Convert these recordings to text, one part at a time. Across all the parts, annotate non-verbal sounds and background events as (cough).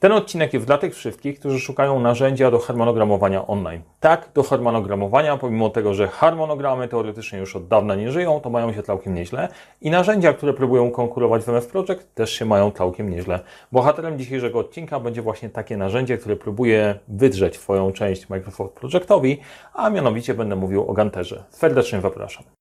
Ten odcinek jest dla tych wszystkich, którzy szukają narzędzia do harmonogramowania online. Tak, do harmonogramowania, pomimo tego, że harmonogramy teoretycznie już od dawna nie żyją, to mają się całkiem nieźle. I narzędzia, które próbują konkurować w MS Project, też się mają całkiem nieźle. Bohaterem dzisiejszego odcinka będzie właśnie takie narzędzie, które próbuje wydrzeć Twoją część Microsoft Projectowi, a mianowicie będę mówił o Ganterze. Serdecznie zapraszam.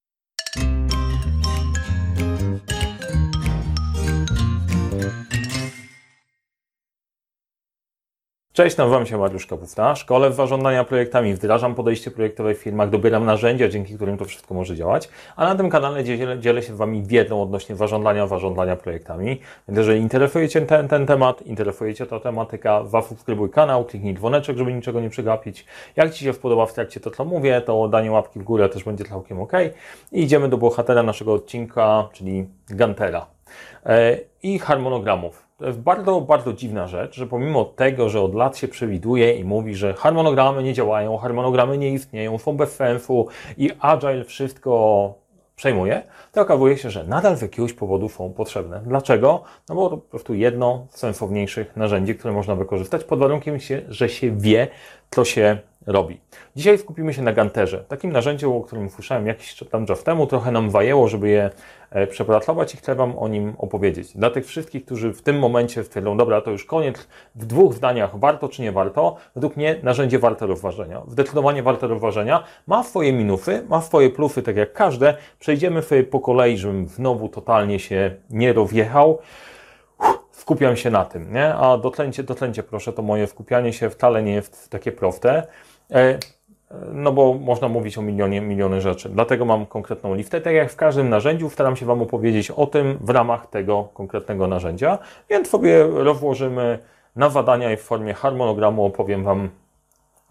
Cześć, nazywam się Mariusz Kapufta. Szkole w zarządzania projektami, wdrażam podejście projektowe w firmach, dobieram narzędzia, dzięki którym to wszystko może działać, a na tym kanale dzielę, dzielę się Wami wiedzą odnośnie zarządzania, zarządzania projektami. Więc jeżeli interesujecie ten, ten temat, interesujecie ta tematyka, zasubskrybuj kanał, kliknij dzwoneczek, żeby niczego nie przegapić. Jak Ci się podoba w trakcie to, co mówię, to danie łapki w górę też będzie całkiem ok. I idziemy do bohatera naszego odcinka, czyli Gantera i harmonogramów. To jest bardzo, bardzo dziwna rzecz, że pomimo tego, że od lat się przewiduje i mówi, że harmonogramy nie działają, harmonogramy nie istnieją, są bez sensu i Agile wszystko przejmuje, to okazuje się, że nadal z jakiegoś powodu są potrzebne. Dlaczego? No bo po prostu jedno z sensowniejszych narzędzi, które można wykorzystać pod warunkiem, że się wie, co się robi. Dzisiaj skupimy się na Ganterze, takim narzędziu, o którym słyszałem jakiś tam czas temu, trochę nam wajęło, żeby je e, przepracować i chcę Wam o nim opowiedzieć. Dla tych wszystkich, którzy w tym momencie stwierdzą, dobra, to już koniec, w dwóch zdaniach, warto czy nie warto, według mnie narzędzie warte rozważenia. Zdecydowanie warte rozważenia, ma swoje minusy, ma swoje plusy, tak jak każde. Przejdziemy sobie po kolei, żebym znowu totalnie się nie rozjechał skupiam się na tym, nie? A dotlęcie, dotlęcie proszę, to moje skupianie się wcale nie jest takie proste. No bo można mówić o milionie, miliony rzeczy. Dlatego mam konkretną listę. Tak jak w każdym narzędziu, staram się Wam opowiedzieć o tym w ramach tego konkretnego narzędzia. Więc sobie rozłożymy na zadania i w formie harmonogramu opowiem Wam,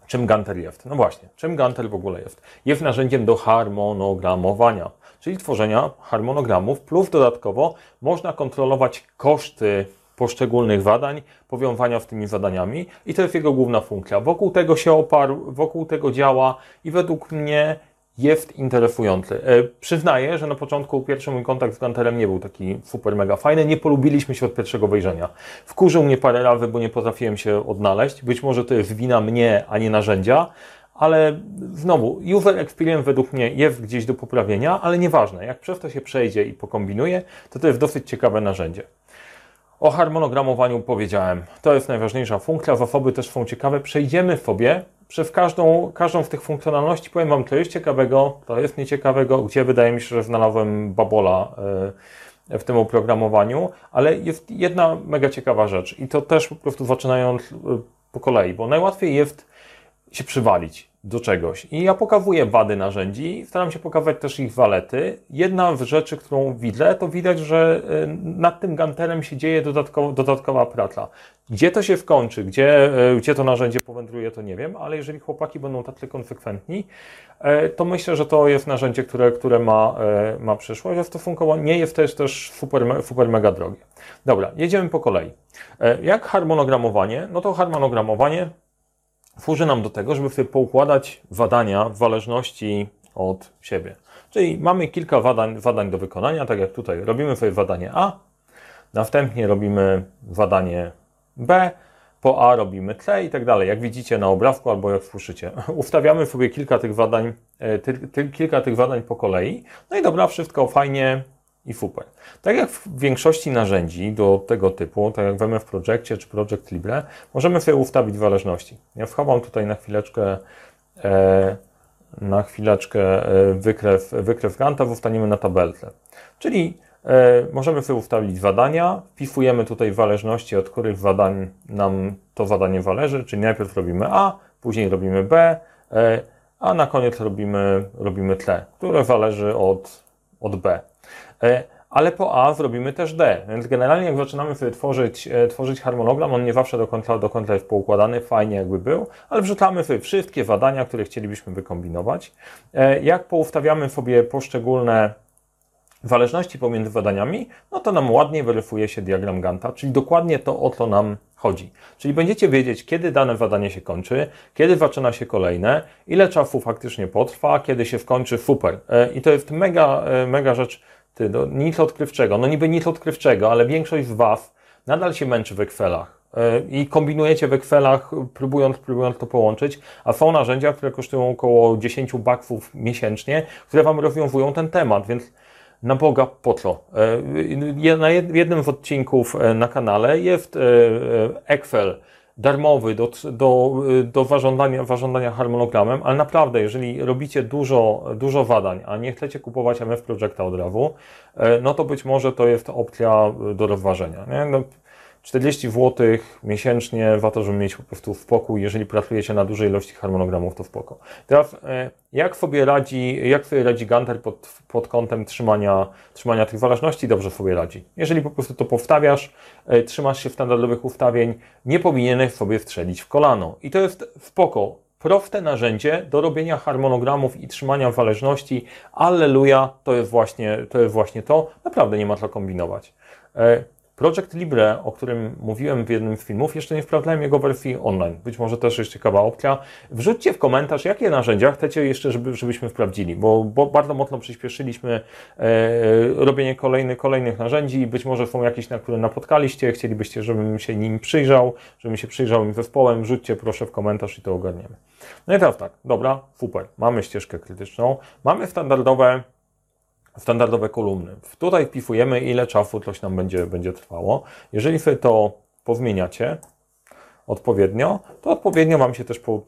czym Ganter jest. No właśnie, czym Ganter w ogóle jest? Jest narzędziem do harmonogramowania, czyli tworzenia harmonogramów, plus dodatkowo można kontrolować koszty poszczególnych zadań, powiązania z tymi zadaniami i to jest jego główna funkcja. Wokół tego się oparł, wokół tego działa i według mnie jest interesujący. E, przyznaję, że na początku pierwszy mój kontakt z Ganterem nie był taki super mega fajny. Nie polubiliśmy się od pierwszego wejrzenia. Wkurzył mnie parę razy, bo nie potrafiłem się odnaleźć. Być może to jest wina mnie, a nie narzędzia, ale znowu, user experience według mnie jest gdzieś do poprawienia, ale nieważne. Jak przez to się przejdzie i pokombinuje, to to jest dosyć ciekawe narzędzie. O harmonogramowaniu powiedziałem. To jest najważniejsza funkcja. Zasoby też są ciekawe. Przejdziemy sobie przez każdą, każdą z tych funkcjonalności. Powiem Wam, to jest ciekawego, to jest nieciekawego, gdzie wydaje mi się, że znalazłem babola e, w tym oprogramowaniu, ale jest jedna mega ciekawa rzecz i to też po prostu zaczynając e, po kolei, bo najłatwiej jest się przywalić do czegoś. I ja pokazuję wady narzędzi, staram się pokazać też ich walety. Jedna z rzeczy, którą widzę, to widać, że y, nad tym ganterem się dzieje dodatkowo, dodatkowa praca. Gdzie to się skończy, gdzie, y, gdzie to narzędzie powędruje, to nie wiem, ale jeżeli chłopaki będą tacy konsekwentni, y, to myślę, że to jest narzędzie, które, które ma, ma przyszłość, a stosunkowo nie jest też, też super, super mega drogie. Dobra, jedziemy po kolei. Jak harmonogramowanie? No to harmonogramowanie służy nam do tego, żeby sobie poukładać zadania w zależności od siebie. Czyli mamy kilka zadań, zadań do wykonania, tak jak tutaj robimy sobie zadanie A, następnie robimy zadanie B, po A robimy C i tak dalej. Jak widzicie na obrazku albo jak słyszycie. (laughs) Ustawiamy sobie kilka tych zadań, e, ty, ty, kilka tych zadań po kolei. No i dobra, wszystko fajnie i super. Tak jak w większości narzędzi do tego typu, tak jak w MF Projectie czy Project Libre, możemy sobie ustawić zależności. Ja wchowam tutaj na chwileczkę e, na chwileczkę e, wykrew, wykrew Ganta, ustaniemy na tabelce. Czyli e, możemy sobie ustawić zadania, wpisujemy tutaj zależności, od których zadań nam to zadanie zależy, czyli najpierw robimy A, później robimy B, e, a na koniec robimy, robimy C, które zależy od, od B. E, ale po A zrobimy też D. Więc generalnie jak zaczynamy sobie tworzyć, e, tworzyć harmonogram, on nie zawsze do końca, do końca jest poukładany, fajnie jakby był, ale wrzucamy sobie wszystkie zadania, które chcielibyśmy wykombinować. E, jak poustawiamy sobie poszczególne zależności pomiędzy zadaniami, no to nam ładnie weryfikuje się diagram Ganta, czyli dokładnie to, o co nam chodzi. Czyli będziecie wiedzieć, kiedy dane zadanie się kończy, kiedy zaczyna się kolejne, ile czasu faktycznie potrwa, kiedy się skończy, super. I to jest mega, mega rzecz, ty, no, nic odkrywczego. No niby nic odkrywczego, ale większość z Was nadal się męczy w Excelach. i kombinujecie w Excelach, próbując, próbując to połączyć, a są narzędzia, które kosztują około 10 baksów miesięcznie, które Wam rozwiązują ten temat, więc na Boga po co? Na jednym z odcinków na kanale jest Excel, darmowy do, do, do warządania, warządania harmonogramem, ale naprawdę, jeżeli robicie dużo, dużo zadań, a nie chcecie kupować MF Projecta od razu, e, no to być może to jest opcja do rozważenia. Nie? No, 40 zł miesięcznie warto, żeby mieć po prostu spokój. Jeżeli pracujecie na dużej ilości harmonogramów, to spoko. Teraz, e, jak sobie radzi, jak sobie radzi Gunter pod, pod kątem trzymania, trzymania tych zależności? Dobrze sobie radzi. Jeżeli po prostu to powstawiasz, e, trzymasz się standardowych ustawień, nie powinieneś sobie strzelić w kolano. I to jest spoko proste narzędzie do robienia harmonogramów i trzymania zależności. Alleluja, to jest właśnie to. Jest właśnie to. Naprawdę nie ma co kombinować. Project Libre, o którym mówiłem w jednym z filmów, jeszcze nie sprawdzałem jego wersji online. Być może też jest ciekawa opcja. Wrzućcie w komentarz, jakie narzędzia chcecie jeszcze, żeby, żebyśmy sprawdzili, bo, bo bardzo mocno przyspieszyliśmy e, robienie kolejnych, kolejnych narzędzi. Być może są jakieś, na które napotkaliście, chcielibyście, żebym się nim przyjrzał, żebym się przyjrzał im zespołem. Wrzućcie proszę w komentarz i to ogarniemy. No i teraz tak, dobra, super, mamy ścieżkę krytyczną, mamy standardowe standardowe kolumny. Tutaj wpisujemy, ile czasu coś nam będzie, będzie trwało. Jeżeli sobie to pozmieniacie odpowiednio, to odpowiednio Wam się też po,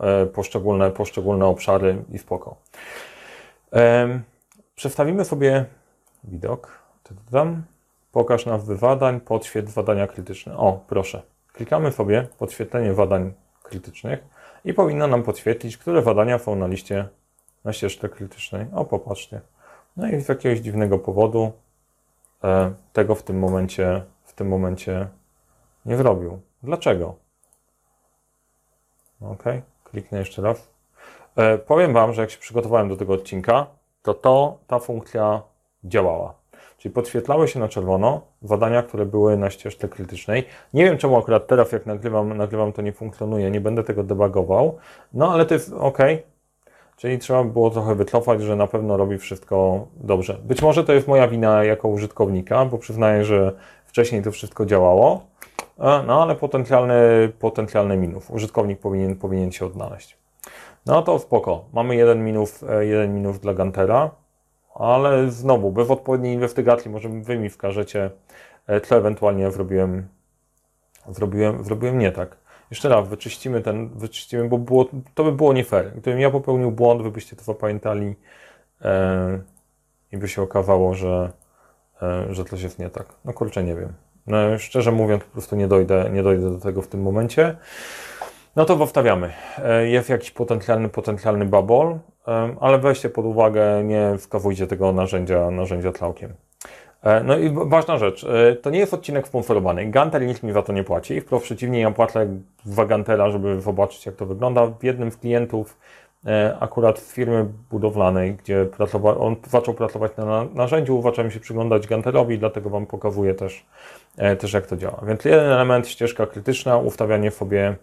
e, poszczególne, poszczególne obszary i spoko. Przestawimy sobie widok. Pokaż nas wadań, podświetl zadania krytyczne. O, proszę. Klikamy sobie podświetlenie zadań krytycznych i powinno nam podświetlić, które zadania są na liście na ścieżce krytycznej. O, popatrzcie. No i z jakiegoś dziwnego powodu e, tego w tym momencie, w tym momencie nie zrobił. Dlaczego? Ok, kliknę jeszcze raz. E, powiem Wam, że jak się przygotowałem do tego odcinka, to, to ta funkcja działała. Czyli podświetlały się na czerwono zadania, które były na ścieżce krytycznej. Nie wiem czemu akurat teraz, jak nagrywam, nagrywam to nie funkcjonuje, nie będę tego debugował, no ale to jest ok, Czyli trzeba było trochę wycofać, że na pewno robi wszystko dobrze. Być może to jest moja wina jako użytkownika, bo przyznaję, że wcześniej to wszystko działało, e, no ale potencjalny, potencjalny minus. Użytkownik powinien, powinien się odnaleźć. No to spoko. Mamy jeden minus, e, jeden minus dla Gantera, ale znowu, bez odpowiedniej inwestygacji, może wy mi wskażecie, e, co ewentualnie zrobiłem, zrobiłem, zrobiłem nie tak. Jeszcze raz, wyczyścimy ten, wyczyścimy, bo było, to by było nie fair. Gdybym ja popełnił błąd, wy byście to zapamiętali e, i by się okazało, że, e, że coś jest nie tak. No kurczę, nie wiem. No, szczerze mówiąc, po prostu nie dojdę, nie dojdę do tego w tym momencie. No to powtawiamy. E, jest jakiś potencjalny, potencjalny bubble, ale weźcie pod uwagę, nie wskazujcie tego narzędzia, narzędzia całkiem. E, no i ważna rzecz, e, to nie jest odcinek sponsorowany. Gantel nic mi za to nie płaci. Wprost przeciwnie, ja płacę za Gantela, żeby zobaczyć, jak to wygląda. W jednym z klientów, e, akurat z firmy budowlanej, gdzie pracował, on zaczął pracować na narzędziu, zaczął mi się przyglądać Gantelowi, dlatego Wam pokazuję też, też, jak to działa. Więc jeden element, ścieżka krytyczna, ustawianie sobie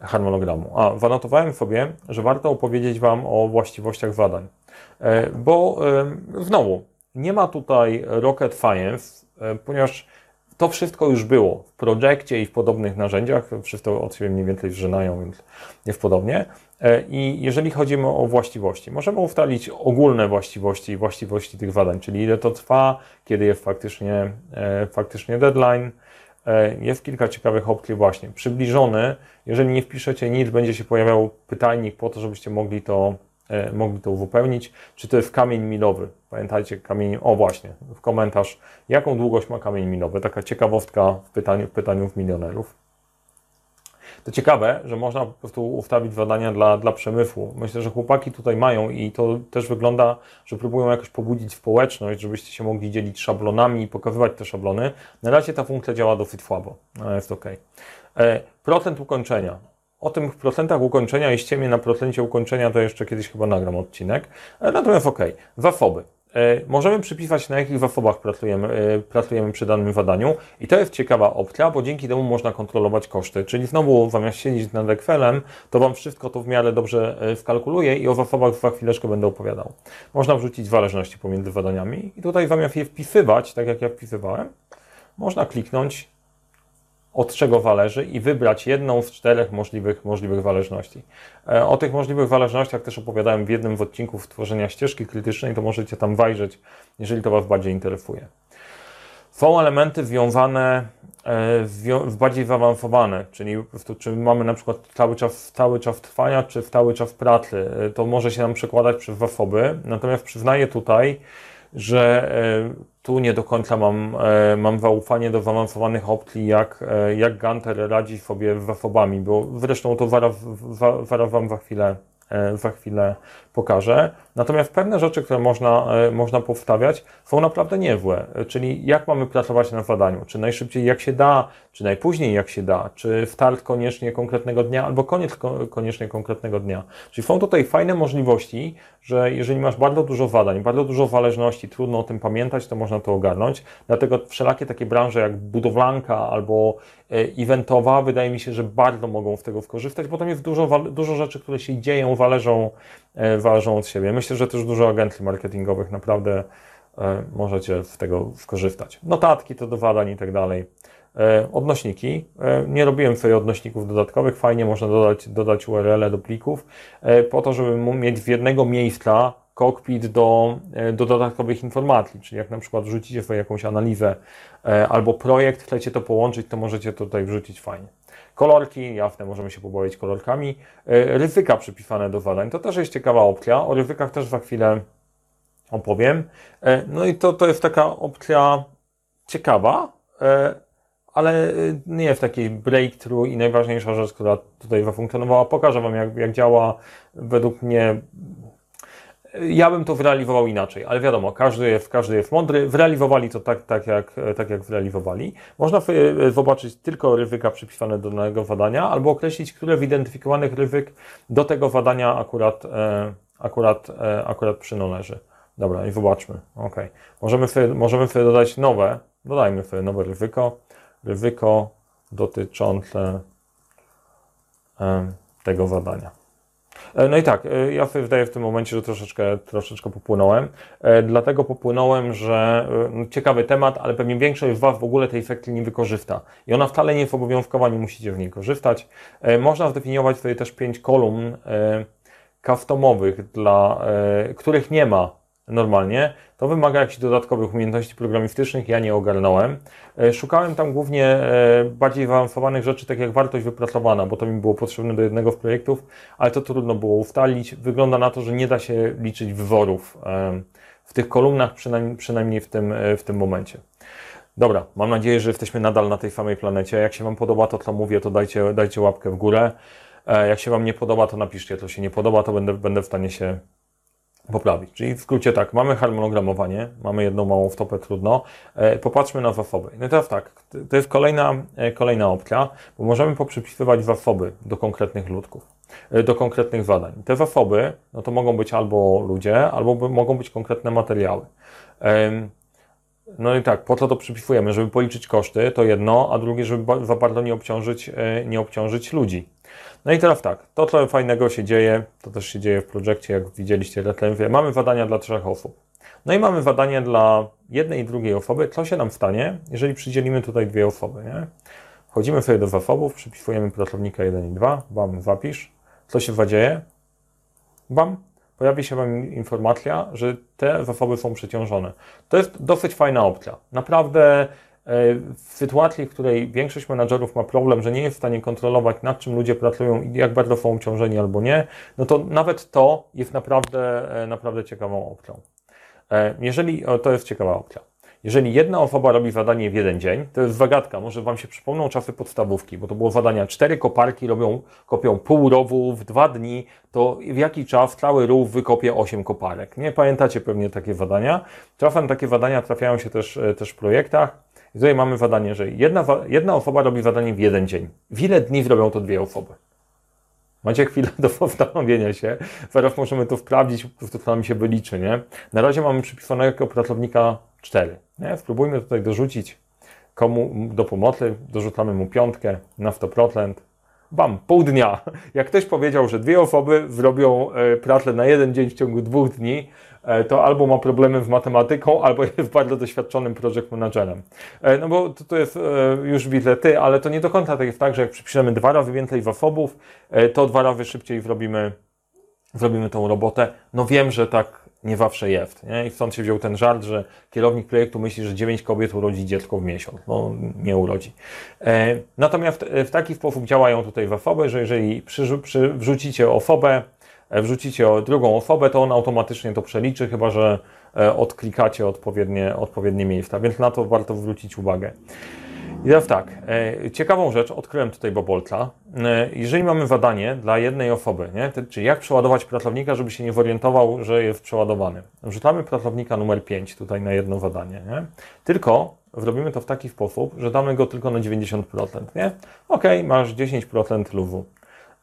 harmonogramu. A, zanotowałem sobie, że warto opowiedzieć Wam o właściwościach zadań. Bo znowu, nie ma tutaj rocket science, e, ponieważ to wszystko już było w projekcie i w podobnych narzędziach. Wszystko od siebie mniej więcej wrzynają, więc jest podobnie. E, I jeżeli chodzi o właściwości, możemy ustalić ogólne właściwości i właściwości tych zadań, czyli ile to trwa, kiedy jest faktycznie, e, faktycznie deadline. Jest kilka ciekawych opcji właśnie. Przybliżony, jeżeli nie wpiszecie nic, będzie się pojawiał pytajnik po to, żebyście mogli to mogli to uzupełnić. Czy to jest kamień milowy? Pamiętajcie, kamień, o właśnie, w komentarz, jaką długość ma kamień milowy? Taka ciekawostka w pytaniu, w pytaniu w milionerów. To ciekawe, że można po prostu ustawić zadania dla, dla przemysłu. Myślę, że chłopaki tutaj mają i to też wygląda, że próbują jakoś pobudzić społeczność, żebyście się mogli dzielić szablonami i pokazywać te szablony. Na razie ta funkcja działa dosyć słabo, jest ok. E, procent ukończenia. O tym procentach ukończenia i ściemie na procencie ukończenia to jeszcze kiedyś chyba nagram odcinek. E, natomiast ok, wafoby. E, możemy przypisać na jakich wafobach pracujemy, e, pracujemy przy danym zadaniu i to jest ciekawa opcja, bo dzięki temu można kontrolować koszty. Czyli znowu zamiast siedzieć nad Excelem, to Wam wszystko to w miarę dobrze skalkuluje i o wafobach za chwileczkę będę opowiadał. Można wrzucić zależności pomiędzy zadaniami i tutaj zamiast je wpisywać, tak jak ja wpisywałem, można kliknąć od czego zależy i wybrać jedną z czterech możliwych, możliwych zależności. E, o tych możliwych zależnościach też opowiadałem w jednym z odcinków tworzenia ścieżki krytycznej, to możecie tam wajrzeć, jeżeli to Was bardziej interesuje. Są elementy wiązane w bardziej zaawansowane, czyli czy mamy na przykład cały czas, cały czas trwania, czy w cały czas pracy. To może się nam przekładać przez wafoby, natomiast przyznaję tutaj, że e, tu nie do końca mam, e, mam zaufanie do zaawansowanych opcji, jak, e, jak Gunter radzi sobie z wafobami, bo zresztą to zaraz Wam za chwilę, za chwilę pokażę. Natomiast pewne rzeczy, które można, e, można powstawiać, są naprawdę niezłe. Czyli jak mamy pracować na zadaniu? Czy najszybciej jak się da, czy najpóźniej jak się da, czy start koniecznie konkretnego dnia, albo koniec koniecznie konkretnego dnia. Czyli są tutaj fajne możliwości, że jeżeli masz bardzo dużo zadań, bardzo dużo zależności, trudno o tym pamiętać, to można to ogarnąć. Dlatego wszelakie takie branże jak budowlanka albo e, eventowa, wydaje mi się, że bardzo mogą z tego skorzystać, bo tam jest dużo, dużo rzeczy, które się dzieją, zależą, e, ważą od siebie. Myślę, że też dużo agencji marketingowych naprawdę e, możecie z tego skorzystać. Notatki to do badań i tak dalej. E, odnośniki. E, nie robiłem sobie odnośników dodatkowych. Fajnie można dodać, dodać URL do plików po to, żeby mieć z jednego miejsca kokpit do, do dodatkowych informacji, czyli jak na przykład wrzucicie sobie jakąś analizę albo projekt, chcecie to połączyć, to możecie tutaj wrzucić fajnie. Kolorki, jasne, możemy się pobawić kolorkami. E, ryzyka przypisane do zadań, to też jest ciekawa opcja. O ryzykach też za chwilę opowiem. E, no i to, to jest taka opcja ciekawa, e, ale nie w takiej breakthrough i najważniejsza rzecz, która tutaj zafunkcjonowała. Pokażę Wam, jak, jak działa według mnie ja bym to wyrealizował inaczej, ale wiadomo, każdy jest, każdy jest mądry. Wyrealizowali to tak, tak, jak, tak jak wyrealizowali. Można zobaczyć tylko ryzyka przypisane do danego zadania, albo określić, które w identyfikowanych ryzyk do tego zadania akurat, e, akurat, e, akurat przynależy. Dobra, i zobaczmy. Ok. Możemy sobie, możemy sobie dodać nowe, dodajmy sobie nowe ryzyko. Ryzyko dotyczące e, tego zadania. E, no i tak, e, ja sobie wydaje w tym momencie, że troszeczkę, troszeczkę popłynąłem. E, dlatego popłynąłem, że no, ciekawy temat, ale pewnie większość z Was w ogóle tej sekcji nie wykorzysta. I ona wcale nie jest obowiązkowa, nie musicie w niej korzystać. Można zdefiniować sobie też pięć kolumn customowych, dla których nie ma normalnie, to wymaga jakichś dodatkowych umiejętności programistycznych, ja nie ogarnąłem. E, szukałem tam głównie e, bardziej zaawansowanych rzeczy, tak jak wartość wypracowana, bo to mi było potrzebne do jednego z projektów, ale to trudno było ustalić. Wygląda na to, że nie da się liczyć wyworów e, w tych kolumnach, przynajmniej, w, tym, w tym momencie. Dobra, mam nadzieję, że jesteśmy nadal na tej samej planecie. Jak się Wam podoba to, co mówię, to dajcie, dajcie łapkę w górę. Jak się Wam nie podoba, to napiszcie, co się nie podoba, to będę, będę w stanie się poprawić. Czyli w skrócie tak, mamy harmonogramowanie, mamy jedną małą wtopę, trudno. E, popatrzmy na wafoby. No i teraz tak, to jest kolejna, e, kolejna opcja, bo możemy poprzypisywać wafoby do konkretnych ludków, e, do konkretnych zadań. Te wafoby, no to mogą być albo ludzie, albo mogą być konkretne materiały. No i tak, po co to przypisujemy? Żeby policzyć koszty, to jedno, a drugie, żeby za bardzo nie obciążyć, nie obciążyć ludzi. No i teraz tak, to co fajnego się dzieje, to też się dzieje w projekcie, jak widzieliście reclamwie. Mamy zadania dla trzech osób. No i mamy zadanie dla jednej i drugiej osoby. Co się nam stanie, jeżeli przydzielimy tutaj dwie osoby, nie? Wchodzimy sobie do zasobów, przypisujemy pracownika 1 i 2, bam, zapisz. Co się zadzieje? Bam, pojawi się Wam informacja, że te zasoby są przeciążone. To jest dosyć fajna opcja. Naprawdę w sytuacji, w której większość menadżerów ma problem, że nie jest w stanie kontrolować, nad czym ludzie pracują i jak bardzo są obciążeni albo nie, no to nawet to jest naprawdę, e, naprawdę ciekawą opcją. E, jeżeli, to jest ciekawa opcja. Jeżeli jedna osoba robi zadanie w jeden dzień, to jest zagadka, może Wam się przypomną czasy podstawówki, bo to było zadania, cztery koparki robią, kopią pół rowu w dwa dni, to w jaki czas cały rów wykopie osiem koparek. Nie pamiętacie pewnie takie zadania. Czasem takie zadania trafiają się też, e, też w projektach. I tutaj mamy zadanie, że jedna, jedna osoba robi zadanie w jeden dzień. W ile dni zrobią to dwie osoby? Macie chwilę do zastanowienia się. Zaraz możemy to sprawdzić, po prostu to nam się wyliczy, nie? Na razie mamy przypisanego pracownika 4. Nie? Spróbujmy tutaj dorzucić komu do pomocy, dorzucamy mu piątkę na 100%. Bam, pół dnia. Jak ktoś powiedział, że dwie osoby zrobią e, pracę na jeden dzień w ciągu dwóch dni, to albo ma problemy z matematyką, (laughs) albo jest bardzo doświadczonym project managerem. E, no bo to, to jest już widzę ty, ale to nie do końca tak jest tak, że jak przypiszemy dwa razy więcej zasobów, to dwa razy szybciej zrobimy, zrobimy tą robotę. No wiem, że tak nie zawsze jest. Nie? I stąd się wziął ten żart, że kierownik projektu myśli, że 9 kobiet urodzi dziecko w miesiąc. No, nie urodzi. E, natomiast e, w taki sposób działają tutaj zasoby, że jeżeli przy, przy, wrzucicie osobę, e, wrzucicie drugą osobę, to on automatycznie to przeliczy, chyba że e, odklikacie odpowiednie, odpowiednie miejsca. Więc na to warto zwrócić uwagę. I teraz tak, e, ciekawą rzecz odkryłem tutaj Bobolta. E, jeżeli mamy zadanie dla jednej osoby, nie, czyli jak przeładować pracownika, żeby się nie zorientował, że jest przeładowany. Wrzucamy pracownika numer 5 tutaj na jedno zadanie, nie? tylko zrobimy to w taki sposób, że damy go tylko na 90%, nie? Ok, masz 10% luzu.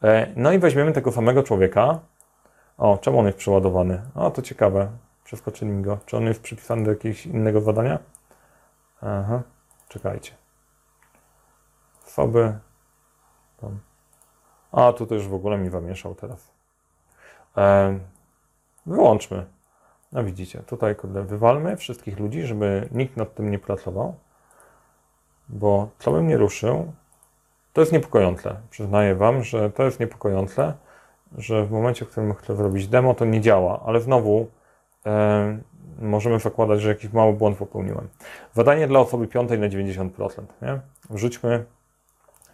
E, no i weźmiemy tego samego człowieka. O, czemu on jest przeładowany? O, to ciekawe. Przeskoczyli mi go. Czy on jest przypisany do jakiegoś innego zadania? Aha, czekajcie foby. Tam. A, tu też w ogóle mi zamieszał teraz. Wyłączmy. No widzicie, tutaj kurde, wywalmy wszystkich ludzi, żeby nikt nad tym nie pracował. Bo co bym nie ruszył, to jest niepokojące. Przyznaję Wam, że to jest niepokojące, że w momencie, w którym chcę zrobić demo, to nie działa, ale znowu e, możemy zakładać, że jakiś mały błąd popełniłem. Zadanie dla osoby piątej na 90%. Nie? Wrzućmy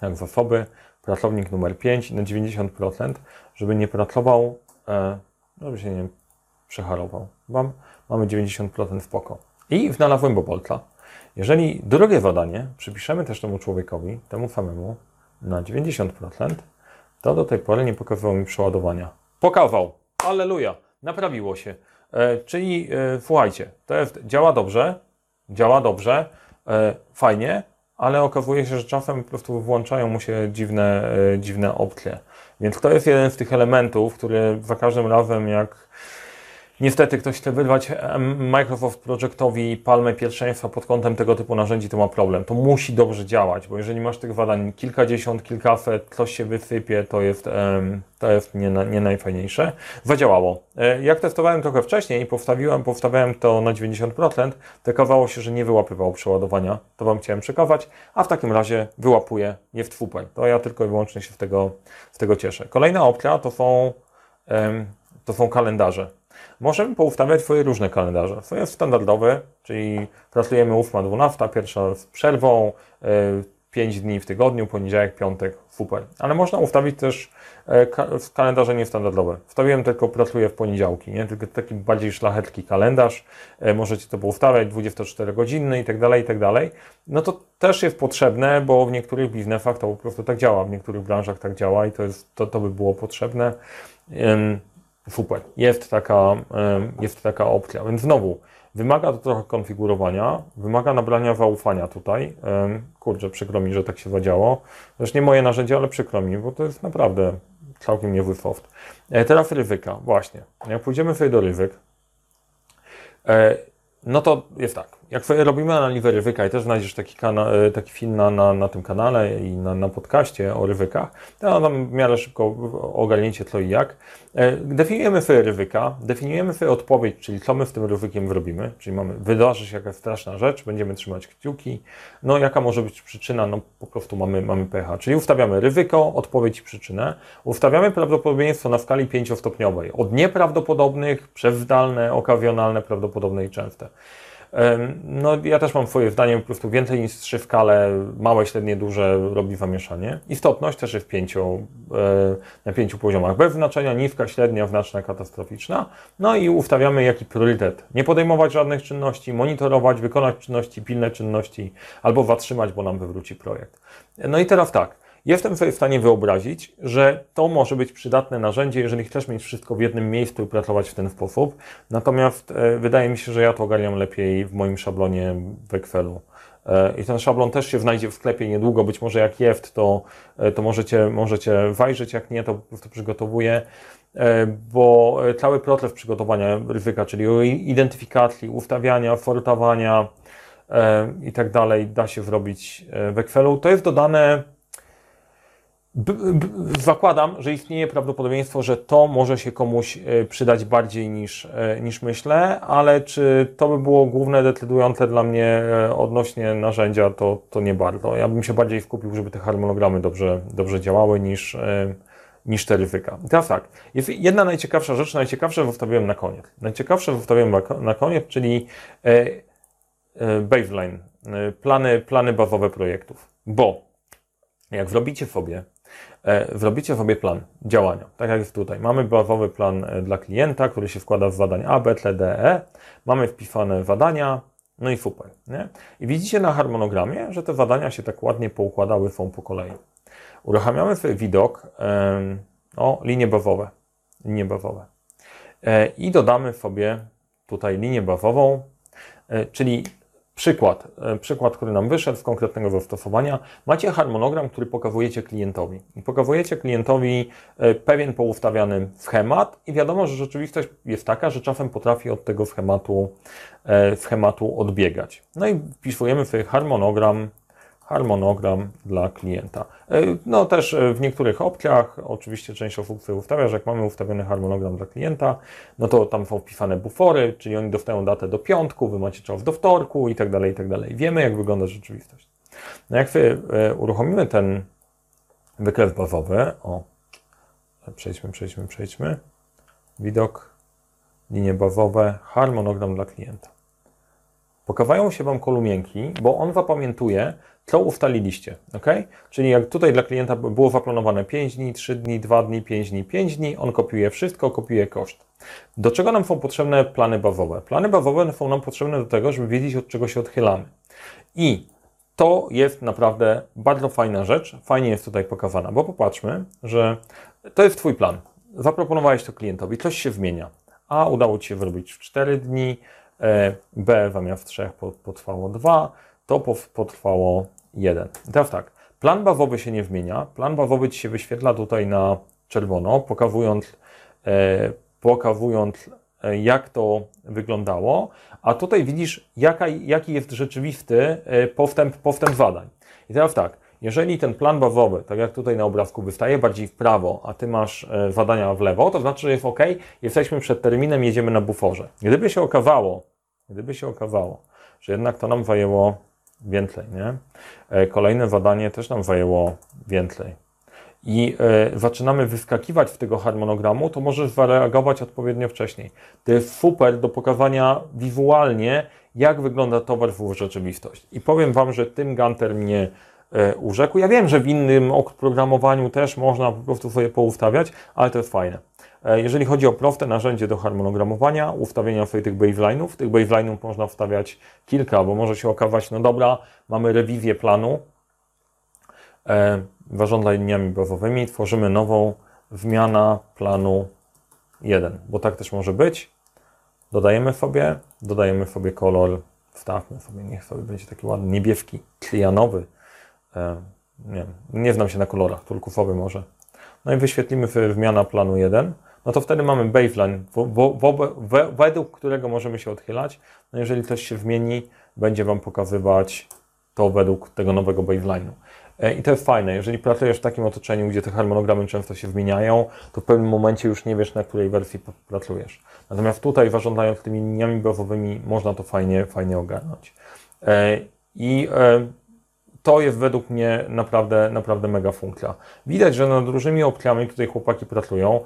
jak zasoby, pracownik numer 5 na 90%, żeby nie pracował, e, żeby się nie przecharował. Mam, mamy 90% w poko. I znalazłem Bobolta. Jeżeli drugie zadanie przypiszemy też temu człowiekowi, temu samemu, na 90%, to do tej pory nie pokazywał mi przeładowania. Pokazał! Alleluja! Naprawiło się. E, czyli e, słuchajcie, to jest, działa dobrze, działa dobrze, e, fajnie, ale okazuje się, że czasem po prostu włączają mu się dziwne, e, dziwne opcje. Więc to jest jeden z tych elementów, który za każdym razem, jak niestety ktoś chce wyrwać Microsoft Projectowi palmę pierwszeństwa pod kątem tego typu narzędzi, to ma problem. To musi dobrze działać, bo jeżeli masz tych zadań kilkadziesiąt, kilkaset, coś się wysypie, to jest, to jest nie, nie najfajniejsze. Zadziałało. E, jak testowałem trochę wcześniej i powstawiłem, powstawiałem to na 90%, to okazało się, że nie wyłapywało przeładowania. To Wam chciałem przekazać, a w takim razie wyłapuje nie w twupel. To ja tylko i wyłącznie się z tego, z tego cieszę. Kolejna opcja to są, to są kalendarze. Możemy poustawiać swoje różne kalendarze. Swoje standardowe, czyli pracujemy 8-12, pierwsza z przerwą, 5 e, dni w tygodniu, poniedziałek, piątek, super. Ale można ustawić też e, kalendarze niestandardowe. Wstawiłem tylko pracuję w poniedziałki, nie? tylko taki bardziej szlachetki kalendarz. E, możecie to poustawiać 24-godzinny i tak dalej, i tak dalej. No to też jest potrzebne, bo w niektórych biznesach to po prostu tak działa, w niektórych branżach tak działa i to, jest, to, to by było potrzebne. Super. Jest taka, jest taka opcja. Więc znowu, wymaga to trochę konfigurowania, wymaga nabrania zaufania tutaj. Kurczę, przykro mi, że tak się zadziało. Zresztą nie moje narzędzie, ale przykro mi, bo to jest naprawdę całkiem niezły soft. E, teraz ryzyka, właśnie. Jak pójdziemy sobie do ryzyk, e, no to jest tak. Jak robimy analizę ryzyka i też znajdziesz taki, e, taki film na, na, na, tym kanale i na, na podcaście o rywykach, to tam w miarę szybko ogarnięcie co i jak. E, definiujemy sobie ryzyka, definiujemy sobie odpowiedź, czyli co my z tym ryzykiem zrobimy, czyli mamy, wydarzy się jakaś straszna rzecz, będziemy trzymać kciuki, no jaka może być przyczyna, no po prostu mamy, mamy pH, czyli ustawiamy ryzyko, odpowiedź i przyczynę, ustawiamy prawdopodobieństwo na skali pięciostopniowej, od nieprawdopodobnych, przez zdalne, okazjonalne, prawdopodobne i częste. No, ja też mam swoje zdanie, po prostu więcej niż trzy skale, małe, średnie, duże robi zamieszanie. Istotność też jest w pięciu, e, na pięciu poziomach. Bez znaczenia niska, średnia, znaczna, katastroficzna. No i ustawiamy jaki priorytet. Nie podejmować żadnych czynności, monitorować, wykonać czynności, pilne czynności, albo zatrzymać, bo nam wywróci projekt. No i teraz tak. Jestem sobie w stanie wyobrazić, że to może być przydatne narzędzie, jeżeli chcesz mieć wszystko w jednym miejscu i pracować w ten sposób. Natomiast e, wydaje mi się, że ja to ogarniam lepiej w moim szablonie w Excelu. E, I ten szablon też się znajdzie w sklepie niedługo. Być może jak jest, to, e, to możecie, możecie wajrzeć, jak nie, to po prostu przygotowuję. Bo cały proces przygotowania ryzyka, czyli identyfikacji, ustawiania, fortowania i tak dalej, da się zrobić w Excelu. To jest dodane B, b, zakładam, że istnieje prawdopodobieństwo, że to może się komuś e, przydać bardziej niż, e, niż myślę, ale czy to by było główne decydujące dla mnie e, odnośnie narzędzia, to, to nie bardzo. Ja bym się bardziej wkupił, żeby te harmonogramy dobrze, dobrze działały niż, niż te ryzyka. teraz tak, jest jedna najciekawsza rzecz, najciekawsze wstawiłem na koniec. Najciekawsze wstawiłem na koniec, czyli baseline, plany, plany bazowe projektów. Bo jak zrobicie sobie zrobicie sobie plan działania, tak jak jest tutaj. Mamy bazowy plan e, dla klienta, który się wkłada w zadań A, B, C, D, E. Mamy wpisane zadania, no i super. Nie? I widzicie na harmonogramie, że te zadania się tak ładnie poukładały są po kolei. Uruchamiamy sobie widok, o, linie bazowe, linie bazowe. E, I dodamy sobie tutaj linię bazową, czyli Przykład, e, przykład, który nam wyszedł z konkretnego zastosowania. Macie harmonogram, który pokazujecie klientowi. Pokazujecie klientowi e, pewien poustawiany schemat i wiadomo, że rzeczywistość jest taka, że czasem potrafi od tego schematu, e, schematu odbiegać. No i wpisujemy sobie harmonogram harmonogram dla klienta. E, no też e, w niektórych opcjach, oczywiście część sobie ustawia, że jak mamy ustawiony harmonogram dla klienta, no to tam są wpisane bufory, czyli oni dostają datę do piątku, wy macie czas do wtorku i tak dalej, i tak dalej. Wiemy, jak wygląda rzeczywistość. No jak sobie e, uruchomimy ten wykres bazowy, o, przejdźmy, przejdźmy, przejdźmy, widok, linie bazowe, harmonogram dla klienta. Pokawają się Wam kolumienki, bo on zapamiętuje, co ustaliliście, ok? Czyli jak tutaj dla klienta było zaplanowane 5 dni, 3 dni, 2 dni, 5 dni, 5 dni, on kopiuje wszystko, kopiuje koszt. Do czego nam są potrzebne plany bazowe? Plany bazowe są nam potrzebne do tego, żeby wiedzieć, od czego się odchylamy. I to jest naprawdę bardzo fajna rzecz, fajnie jest tutaj pokazana, bo popatrzmy, że to jest Twój plan. Zaproponowałeś to klientowi, coś się zmienia. A udało Ci się wyrobić w 4 dni, B zamiast 3 potrwało 2, to potrwało 1. teraz tak, plan bazowy się nie zmienia, plan bazowy Ci się wyświetla tutaj na czerwono, pokazując, e, pokazując e, jak to wyglądało, a tutaj widzisz, jaka, jaki jest rzeczywisty e, postęp, postęp zadań. I teraz tak, jeżeli ten plan bazowy, tak jak tutaj na obrazku, wystaje bardziej w prawo, a ty masz e, zadania w lewo, to znaczy, że jest ok, jesteśmy przed terminem, jedziemy na buforze. Gdyby się okazało, gdyby się okazało, że jednak to nam zajęło więcej, nie? E, kolejne zadanie też nam zajęło więcej. I y, zaczynamy wyskakiwać w tego harmonogramu, to możesz zareagować odpowiednio wcześniej. To jest super do pokazania wizualnie, jak wygląda towar w rzeczywistości. I powiem Wam, że tym Gunter mnie y, urzekł. Ja wiem, że w innym oprogramowaniu też można po prostu sobie poustawiać, ale to jest fajne. E, jeżeli chodzi o proste narzędzie do harmonogramowania, ustawienia sobie tych baseline'ów, tych baseline'ów można wstawiać kilka, bo może się okazać, no dobra, mamy rewizję planu, e, zarządza liniami bazowymi, tworzymy nową zmiana planu 1, bo tak też może być. Dodajemy sobie, dodajemy sobie kolor, wstawmy sobie, niech sobie będzie taki ładny, niebieski, klianowy. E, nie, nie znam się na kolorach, turkusowy może. No i wyświetlimy zmiana planu 1 no to wtedy mamy baseline, wo, wo, wo, według którego możemy się odchylać. No jeżeli coś się zmieni, będzie Wam pokazywać to według tego nowego baseline'u. E, I to jest fajne. Jeżeli pracujesz w takim otoczeniu, gdzie te harmonogramy często się zmieniają, to w pewnym momencie już nie wiesz, na której wersji pracujesz. Natomiast tutaj, zarządzając tymi liniami bazowymi, można to fajnie, fajnie ogarnąć. E, I e, to jest według mnie naprawdę, naprawdę mega funkcja. Widać, że nad różnymi opcjami tutaj chłopaki pracują.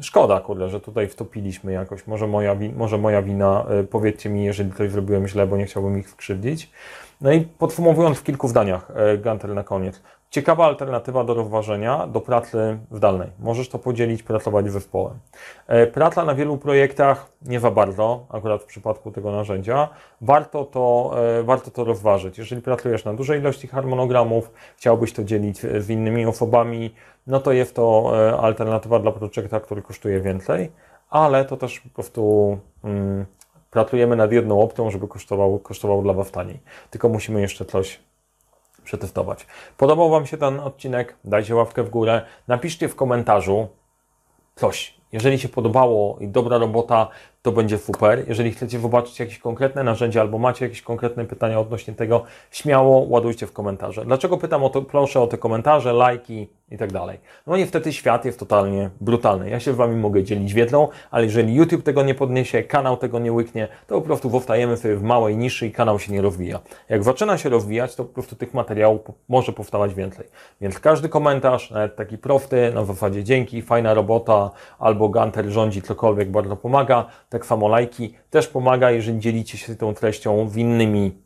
Szkoda, kurde, że tutaj wtopiliśmy jakoś. Może moja, może moja wina, e, powiedzcie mi, jeżeli coś zrobiłem źle, bo nie chciałbym ich skrzywdzić. No i podsumowując w kilku zdaniach, e, Gunter na koniec. Ciekawa alternatywa do rozważenia, do pracy zdalnej. Możesz to podzielić, pracować zespołem. E, praca na wielu projektach nie za bardzo, akurat w przypadku tego narzędzia. Warto to, e, warto to rozważyć. Jeżeli pracujesz na dużej ilości harmonogramów, chciałbyś to dzielić z innymi osobami, no to jest to e, alternatywa dla projekta, który kosztuje więcej, ale to też po prostu mm, pracujemy nad jedną opcją, żeby kosztował, kosztował dla Was taniej. Tylko musimy jeszcze coś przetestować. Podobał Wam się ten odcinek? Dajcie łapkę w górę, napiszcie w komentarzu coś, Jeżeli się podobało i dobra robota, to będzie super. Jeżeli chcecie zobaczyć jakieś konkretne narzędzia albo macie jakieś konkretne pytania odnośnie tego, śmiało ładujcie w komentarze. Dlaczego pytam o to? Proszę o te komentarze, lajki i tak dalej. No niestety świat jest totalnie brutalny. Ja się z Wami mogę dzielić wiedzą, ale jeżeli YouTube tego nie podniesie, kanał tego nie łyknie, to po prostu zostajemy sobie w małej niszy i kanał się nie rozwija. Jak zaczyna się rozwijać, to po prostu tych materiałów może powstawać więcej. Więc każdy komentarz, nawet taki prosty, na zasadzie dzięki, fajna robota, albo Gunter rządzi, cokolwiek bardzo pomaga, tak samo lajki też pomaga, jeżeli dzielicie się tą treścią z innymi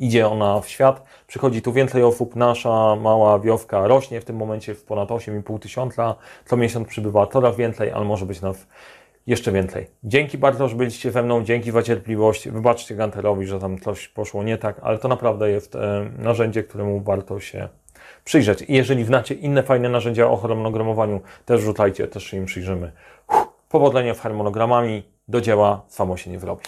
idzie ona w świat, przychodzi tu więcej osób, nasza mała wioska rośnie w tym momencie w ponad 8,5 tysiąca, co miesiąc przybywa coraz więcej, ale może być nas jeszcze więcej. Dzięki bardzo, że byliście ze mną, dzięki za cierpliwość, wybaczcie Ganterowi, że tam coś poszło nie tak, ale to naprawdę jest e, narzędzie, któremu warto się przyjrzeć. I jeżeli znacie inne fajne narzędzia o harmonogramowaniu, też rzucajcie, też się im przyjrzymy. Uff, powodzenia z harmonogramami, do dzieła samo się nie zrobi.